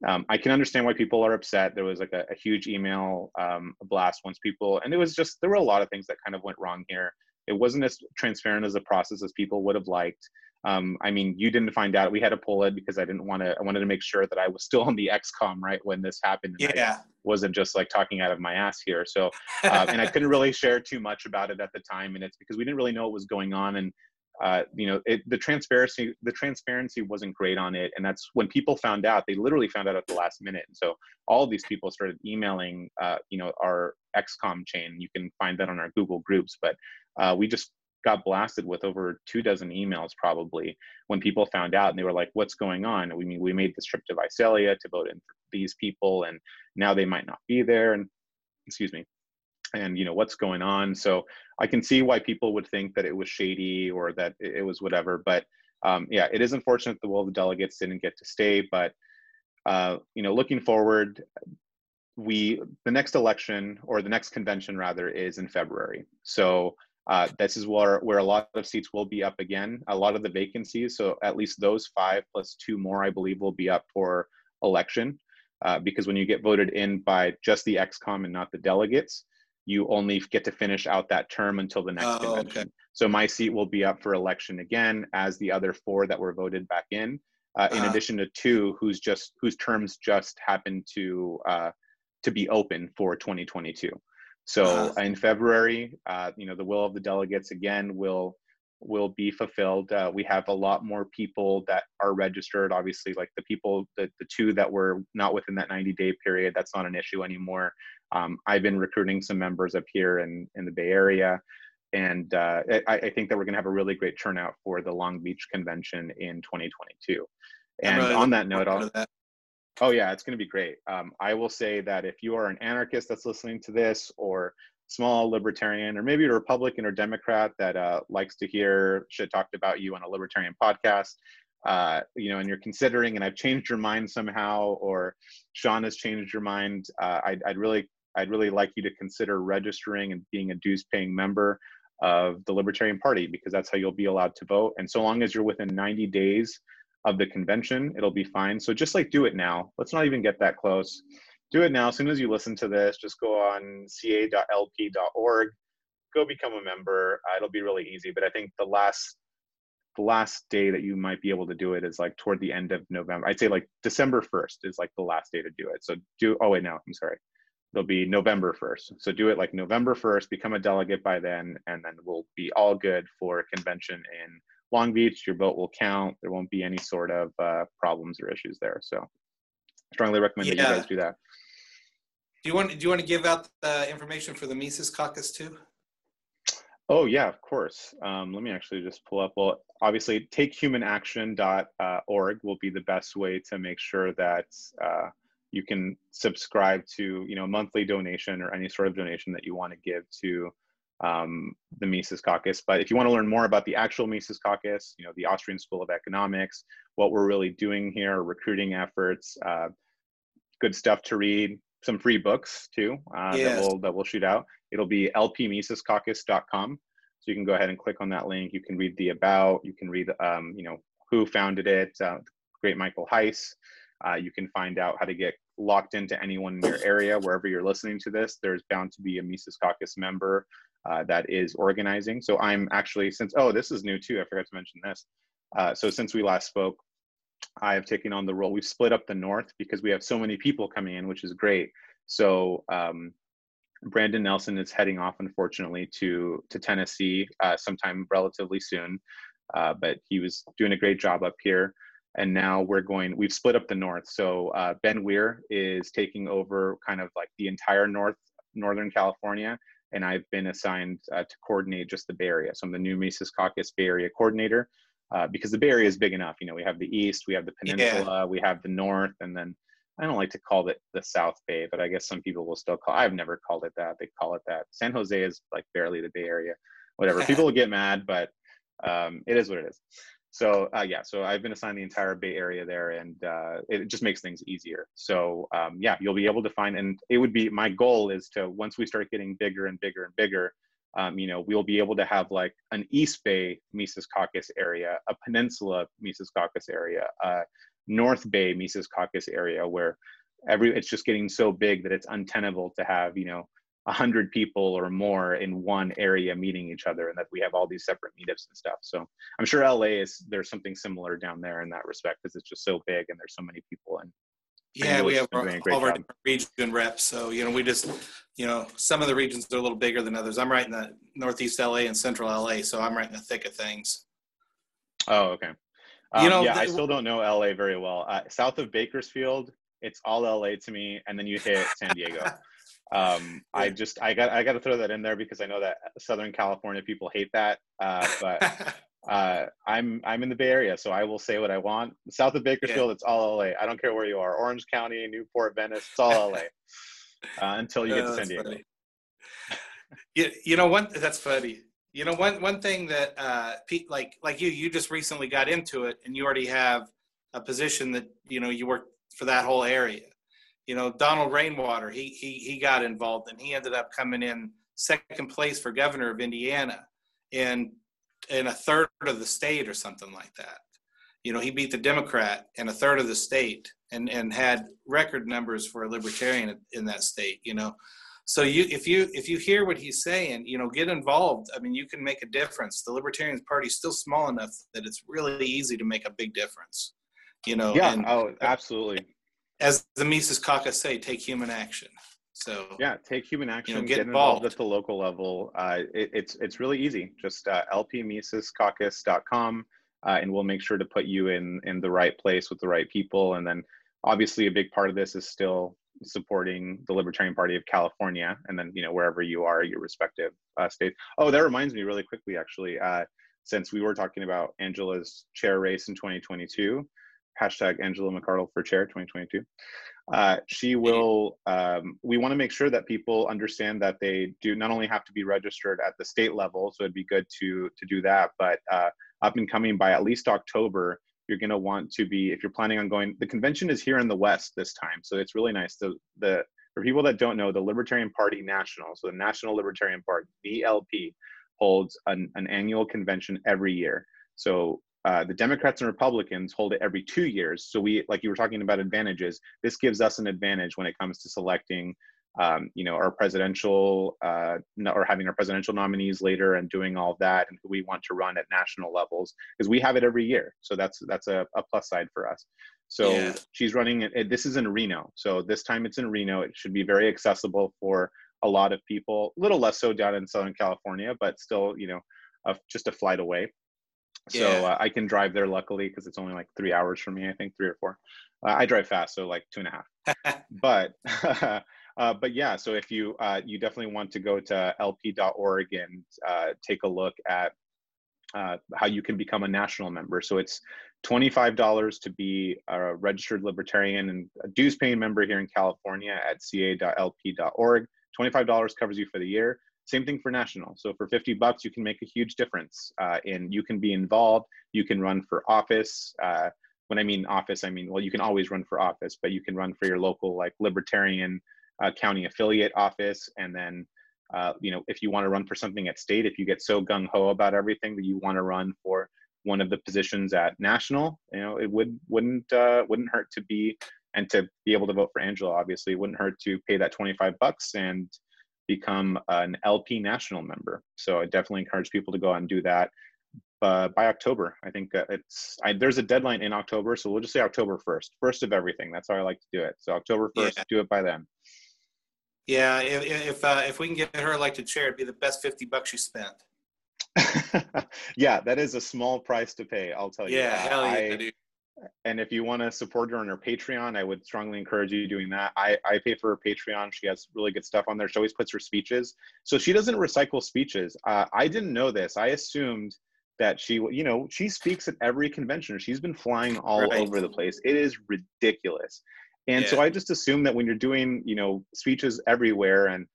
um, I can understand why people are upset. There was like a, a huge email um, blast once people, and it was just, there were a lot of things that kind of went wrong here. It wasn't as transparent as a process as people would have liked. Um, I mean, you didn't find out. We had to pull it because I didn't want to. I wanted to make sure that I was still on the ExCom right when this happened. yeah, I wasn't just like talking out of my ass here. So, um, and I couldn't really share too much about it at the time, and it's because we didn't really know what was going on, and uh, you know, it, the transparency the transparency wasn't great on it, and that's when people found out. They literally found out at the last minute, and so all these people started emailing, uh, you know, our ExCom chain. You can find that on our Google groups, but uh, we just got blasted with over two dozen emails probably when people found out. And they were like what's going on? We mean we made this trip to visalia to vote in for these people. And now they might not be there. And excuse me and you know what's going on. So i can see why people would think that it was shady or that it was whatever but um, yeah it is unfortunate will of the delegates didn't get to stay but uh, you know looking forward we the next election or the next convention rather is in february. So uh, this is where, where a lot of seats will be up again a lot of the vacancies. So at least those five plus two more i believe will be up for election uh, because when you get voted in by just the ExCom and not the delegates, you only get to finish out that term until the next oh, convention. Okay. So my seat will be up for election again as the other four that were voted back in, uh, in uh, addition to two whose just whose terms just happened to uh, to be open for 2022. So uh-huh. in February, uh, you know, the will of the delegates again will will be fulfilled. Uh, we have a lot more people that are registered. Obviously, like the people, the, the two that were not within that 90 day period, that's not an issue anymore. Um, I've been recruiting some members up here in, in the Bay Area. And uh, I, I, think that we're going to have a really great turnout for the Long Beach Convention in 2022. And really on that note, I'll, that. oh yeah, it's going to be great. Um, I will say that if you are an anarchist that's listening to this, or small libertarian, or maybe a Republican or Democrat that uh, likes to hear shit talked about you on a libertarian podcast, uh, you know, and you're considering, and I've changed your mind somehow, or Sean has changed your mind, uh, I'd, I'd really, I'd really like you to consider registering and being a dues-paying member of the Libertarian Party because that's how you'll be allowed to vote. And so long as you're within 90 days of the convention, it'll be fine. So just like do it now. Let's not even get that close do it now. As soon as you listen to this, just go on ca.lp.org, go become a member. Uh, it'll be really easy. But I think the last the last day that you might be able to do it is like toward the end of November. I'd say like December 1st is like the last day to do it. So do oh wait no, I'm sorry. There'll be November 1st. So do it like November 1st, become a delegate by then, and then we'll be all good for convention in Long Beach. Your vote will count. There won't be any sort of uh, problems or issues there. So strongly recommend yeah. that you guys do that. Do you want do you want to give out the information for the Mises Caucus too? Oh yeah, of course. Um, let me actually just pull up. Well, obviously, takehumanaction.org will be the best way to make sure that uh, you can subscribe to you know monthly donation or any sort of donation that you want to give to um, the Mises Caucus. But if you want to learn more about the actual Mises Caucus, you know the Austrian School of Economics, what we're really doing here, recruiting efforts, uh, good stuff to read some free books too uh, yes. that we'll that we'll shoot out. It'll be lpmisescaucus.com. So you can go ahead and click on that link. You can read the about. You can read um, you know who founded it. Uh, great Michael Heise. Uh, you can find out how to get locked into anyone in your area wherever you're listening to this. There's bound to be a Mises Caucus member uh, that is organizing. So I'm actually since oh this is new too. I forgot to mention this. Uh, so since we last spoke, I have taken on the role. We've split up the North because we have so many people coming in, which is great. So um, Brandon Nelson is heading off, unfortunately, to to Tennessee uh, sometime relatively soon. Uh, but he was doing a great job up here, and now we're going. We've split up the north. So uh, Ben Weir is taking over kind of like the entire north northern California, and I've been assigned uh, to coordinate just the Bay Area. So I'm the new Mises Caucus Bay Area coordinator. Uh, because the Bay Area is big enough, you know, we have the east, we have the peninsula, yeah. we have the north, and then I don't like to call it the South Bay, but I guess some people will still call. I've never called it that. They call it that. San Jose is like barely the Bay Area. Whatever. people will get mad, but um, it is what it is. So uh, yeah, so I've been assigned the entire Bay Area there, and uh, it just makes things easier. So um, yeah, you'll be able to find, and it would be my goal is to once we start getting bigger and bigger and bigger, um, you know, we'll be able to have like an East Bay Mises Caucus area, a Peninsula Mises Caucus area, uh, North Bay Mises Caucus area where every it's just getting so big that it's untenable to have you know a hundred people or more in one area meeting each other, and that we have all these separate meetups and stuff. So I'm sure LA is there's something similar down there in that respect because it's just so big and there's so many people and yeah, we have all of our region reps. So, you know, we just, you know, some of the regions are a little bigger than others. I'm right in the Northeast LA and Central LA, so I'm right in the thick of things. Oh, okay. Um, you know, yeah, the, I still don't know LA very well. Uh, south of Bakersfield, it's all LA to me, and then you hit San Diego. um, I just I got I got to throw that in there because I know that Southern California people hate that, uh, but uh, I'm I'm in the Bay Area, so I will say what I want. South of Bakersfield, yeah. it's all LA. I don't care where you are, Orange County, Newport, Venice, it's all LA. Uh, until you get to oh, San Diego. you, you know what? That's funny. You know, one one thing that uh, Pete, like like you, you just recently got into it, and you already have a position that you know you work for that whole area. You know, Donald Rainwater, he he he got involved, and he ended up coming in second place for governor of Indiana, and in a third of the state or something like that. You know, he beat the Democrat in a third of the state, and and had record numbers for a libertarian in that state. You know, so you if you if you hear what he's saying you know get involved i mean you can make a difference the libertarian party is still small enough that it's really easy to make a big difference you know yeah and oh absolutely as the mises caucus say take human action so yeah take human action you know, get, get involved. involved. at the local level uh, it, it's it's really easy just uh, lpmisescaucus.com uh, and we'll make sure to put you in in the right place with the right people and then obviously a big part of this is still supporting the Libertarian Party of California, and then you know wherever you are, your respective uh, states. Oh, that reminds me really quickly, actually, uh, since we were talking about Angela's chair race in 2022, hashtag Angela McArdle for chair 2022. Uh, she will. Um, we want to make sure that people understand that they do not only have to be registered at the state level, so it'd be good to to do that, but uh, up and coming by at least October you're going to want to be if you're planning on going the convention is here in the west this time so it's really nice the the for people that don't know the libertarian party national so the national libertarian party nlp holds an, an annual convention every year so uh, the democrats and republicans hold it every two years so we like you were talking about advantages this gives us an advantage when it comes to selecting um, you know, our presidential uh, or having our presidential nominees later and doing all that, and who we want to run at national levels because we have it every year. So that's that's a, a plus side for us. So yeah. she's running it. This is in Reno. So this time it's in Reno. It should be very accessible for a lot of people. A little less so down in Southern California, but still, you know, uh, just a flight away. So yeah. uh, I can drive there luckily because it's only like three hours for me. I think three or four. Uh, I drive fast, so like two and a half. but Uh, but yeah, so if you uh, you definitely want to go to lp.org and uh, take a look at uh, how you can become a national member. So it's $25 to be a registered libertarian and a dues paying member here in California at ca.lp.org. $25 covers you for the year. Same thing for national. So for 50 bucks, you can make a huge difference uh, in you can be involved. You can run for office. Uh, when I mean office, I mean, well, you can always run for office, but you can run for your local like libertarian uh, county affiliate office, and then uh, you know if you want to run for something at state, if you get so gung ho about everything that you want to run for one of the positions at national, you know it would wouldn't uh, wouldn't hurt to be and to be able to vote for Angela. Obviously, it wouldn't hurt to pay that twenty five bucks and become an LP national member. So I definitely encourage people to go out and do that. uh, by October. I think uh, it's I, there's a deadline in October, so we'll just say October first, first of everything. That's how I like to do it. So October first, yeah. do it by then. Yeah, if if, uh, if we can get her elected chair, it'd be the best fifty bucks you spent. yeah, that is a small price to pay. I'll tell you. Yeah, hell yeah, I, dude. And if you want to support her on her Patreon, I would strongly encourage you doing that. I, I pay for her Patreon. She has really good stuff on there. She always puts her speeches. So she doesn't recycle speeches. Uh, I didn't know this. I assumed that she, you know, she speaks at every convention. She's been flying all right. over the place. It is ridiculous. And yeah. so I just assume that when you're doing, you know, speeches everywhere and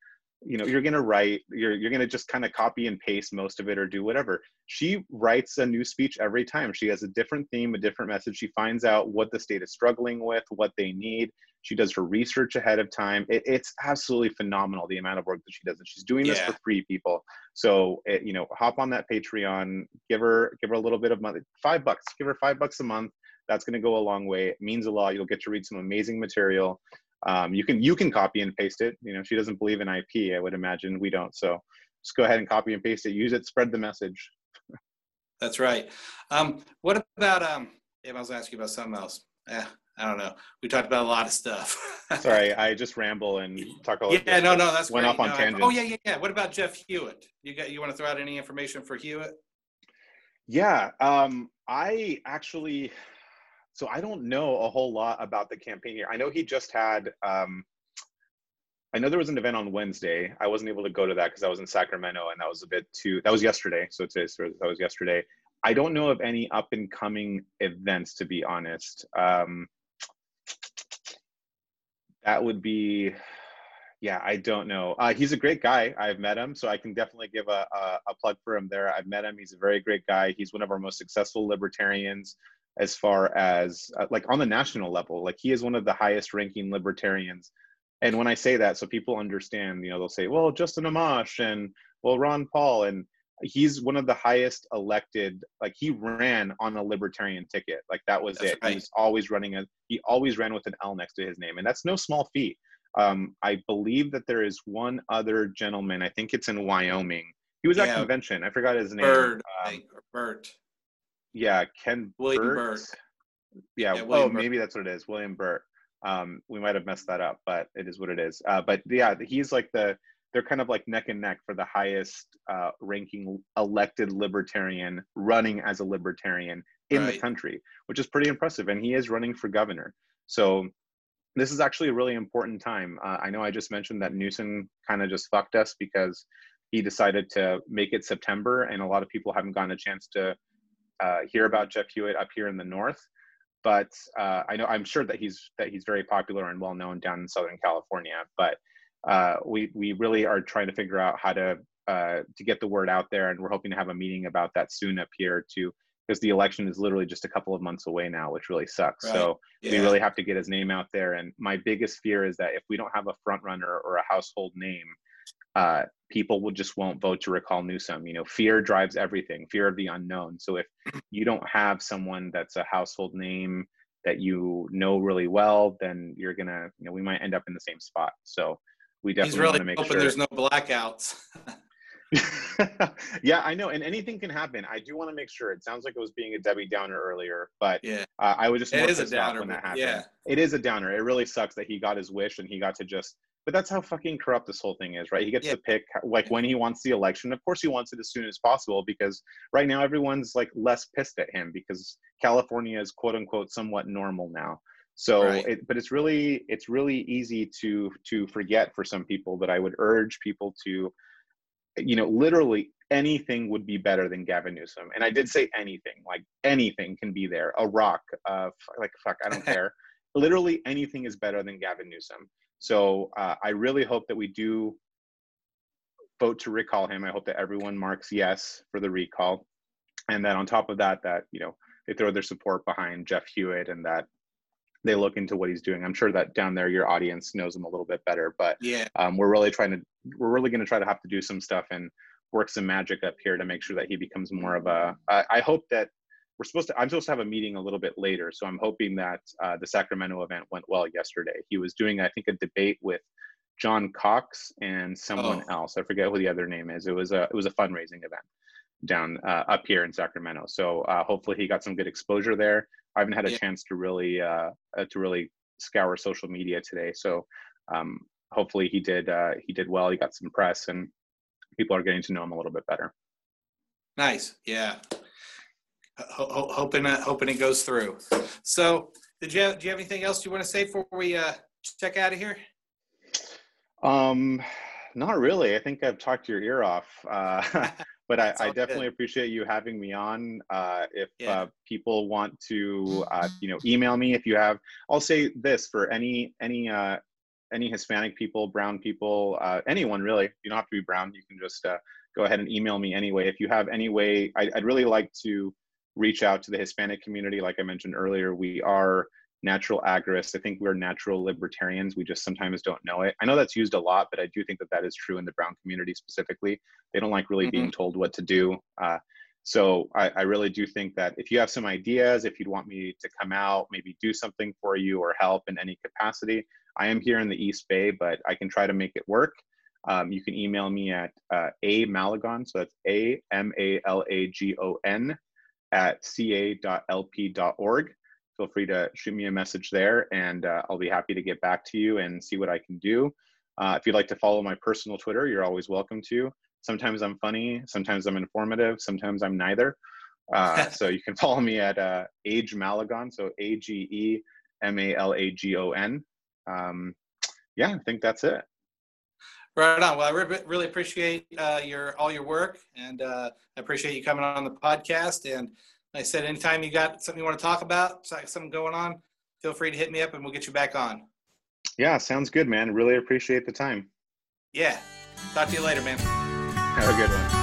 you know you're going to write you're you're going to just kind of copy and paste most of it or do whatever. She writes a new speech every time. She has a different theme a different message. She finds out what the state is struggling with what they need. She does her research ahead of time. It, it's absolutely phenomenal the amount of work that she does and she's doing yeah. this for free people. So it, you know hop on that patreon give her give her a little bit of money five bucks give her five bucks a month. That's going to go a long way. It means a lot. You'll get to read some amazing material um, you can you can copy and paste it. You know, she doesn't believe in IP. I would imagine we don't. So just go ahead and copy and paste it. Use it. Spread the message. That's right. Um, what about um? Yeah, I was asking you about something else. Yeah, I don't know. We talked about a lot of stuff. Sorry, I just ramble and talk a lot. Yeah, no, no, that's went great. off on no, tangents. Oh yeah, yeah, yeah. What about Jeff Hewitt? You got you want to throw out any information for Hewitt? Yeah, um, I actually so I don't know a whole lot about the campaign here. I know he just had. Um, I know there was an event on Wednesday. I wasn't able to go to that because I was in Sacramento, and that was a bit too. That was yesterday, so so that was yesterday. I don't know of any up and coming events, to be honest. Um, that would be, yeah, I don't know. Uh, he's a great guy. I've met him, so I can definitely give a, a, a plug for him there. I've met him. He's a very great guy. He's one of our most successful libertarians as far as uh, like on the national level like he is one of the highest ranking libertarians. And when i say that so people understand you know they'll say well justin amash and well ron paul and he's one of the highest elected like he ran on a libertarian ticket. Like that was that's it. Right. he was always running a he always ran with an l next to his name and that's no small feat. Um, i believe that there is one other gentleman i think it's in wyoming. He was yeah. at convention. I forgot his name. Bird um, bert yeah, Ken William Burt. Yeah, yeah oh, Burt. maybe that's what it is, William Burt. Um, we might have messed that up, but it is what it is. Uh, but yeah, he's like the they're kind of like neck and neck for the highest uh, ranking elected libertarian running as a libertarian in right. the country, which is pretty impressive. And he is running for governor. So this is actually a really important time. Uh, I know I just mentioned that Newsom kind of just fucked us because he decided to make it September, and a lot of people haven't gotten a chance to uh, hear about Jeff Hewitt up here in the north, but uh, I know I'm sure that he's that he's very popular and well known down in Southern California. But uh, we we really are trying to figure out how to uh, to get the word out there, and we're hoping to have a meeting about that soon up here too, because the election is literally just a couple of months away now, which really sucks. Right. So yeah. we really have to get his name out there. And my biggest fear is that if we don't have a front runner or a household name, uh, people will just won't vote to recall Newsom. You know, fear drives everything, fear of the unknown. So if you don't have someone that's a household name that you know really well, then you're gonna, you know, we might end up in the same spot. So we definitely really want to make hoping sure there's no blackouts. yeah, I know, and anything can happen. I do want to make sure. It sounds like it was being a Debbie Downer earlier, but yeah, uh, I was just it is a downer when that happened. Yeah, it is a downer. It really sucks that he got his wish and he got to just but that's how fucking corrupt this whole thing is, right? He gets yeah. to pick like when he wants the election. Of course, he wants it as soon as possible because right now everyone's like less pissed at him because California is quote unquote somewhat normal now. So, right. it, but it's really it's really easy to to forget for some people. that I would urge people to, you know, literally anything would be better than Gavin Newsom. And I did say anything, like anything can be there. A rock, uh, like fuck, I don't care. literally anything is better than Gavin Newsom. So uh, I really hope that we do vote to recall him. I hope that everyone marks yes for the recall, and that on top of that, that you know they throw their support behind Jeff Hewitt and that they look into what he's doing. I'm sure that down there your audience knows him a little bit better, but yeah, um, we're really trying to we're really going to try to have to do some stuff and work some magic up here to make sure that he becomes more of a. Uh, I hope that we're supposed to i'm supposed to have a meeting a little bit later so i'm hoping that uh, the sacramento event went well yesterday he was doing i think a debate with john cox and someone oh. else i forget who the other name is it was a it was a fundraising event down uh, up here in Sacramento. So uh, hopefully he got some good exposure there. I haven't had a Yeah. chance to really uh, uh, to really scour social media today. So um, hopefully he did uh, he did well. He got some press and people are getting to know him a little bit better. Nice. Yeah. Ho- ho- hoping uh, hoping it goes through. So, did you have, do you have anything else you want to say before we uh, check out of here? Um, not really. I think I've talked your ear off. Uh, but I, I definitely good. appreciate you having me on. Uh, if Yeah. uh, people want to, uh, you know, email me if you have. I'll say this for any any uh, any Hispanic people, brown people, uh, anyone really. You don't have to be brown. You can just uh, go ahead and email me anyway. If you have any way, I, I'd really like to reach out to the Hispanic community. Like I mentioned earlier, we are natural agorists. I think we're natural libertarians. We just sometimes don't know it. I know that's used a lot, but I do think that that is true in the brown community specifically. They don't like really being told what to do. Uh, so I, I really do think that if you have some ideas, if you'd want me to come out, maybe do something for you or help in any capacity, I am here in the East Bay, but I can try to make it work. Um, you can email me at uh, a malagon, so that's a m a l a g o n at ca.lp.org. Feel free to shoot me a message there, and uh, I'll be happy to get back to you and see what I can do. Uh, if you'd like to follow my personal Twitter, you're always welcome to. Sometimes I'm funny, sometimes I'm informative, sometimes I'm neither. Uh, so you can follow me at uh, Age Malagon, so A G E M A L A G O N. Um, yeah, I think that's it. Right on. Well, I re- really appreciate uh, your all your work, and uh, I appreciate you coming on the podcast. And like I said, anytime you got something you want to talk about, so- something going on, feel free to hit me up, and we'll get you back on. Yeah, sounds good, man. Really appreciate the time. Yeah. Talk to you later, man. Have a good one.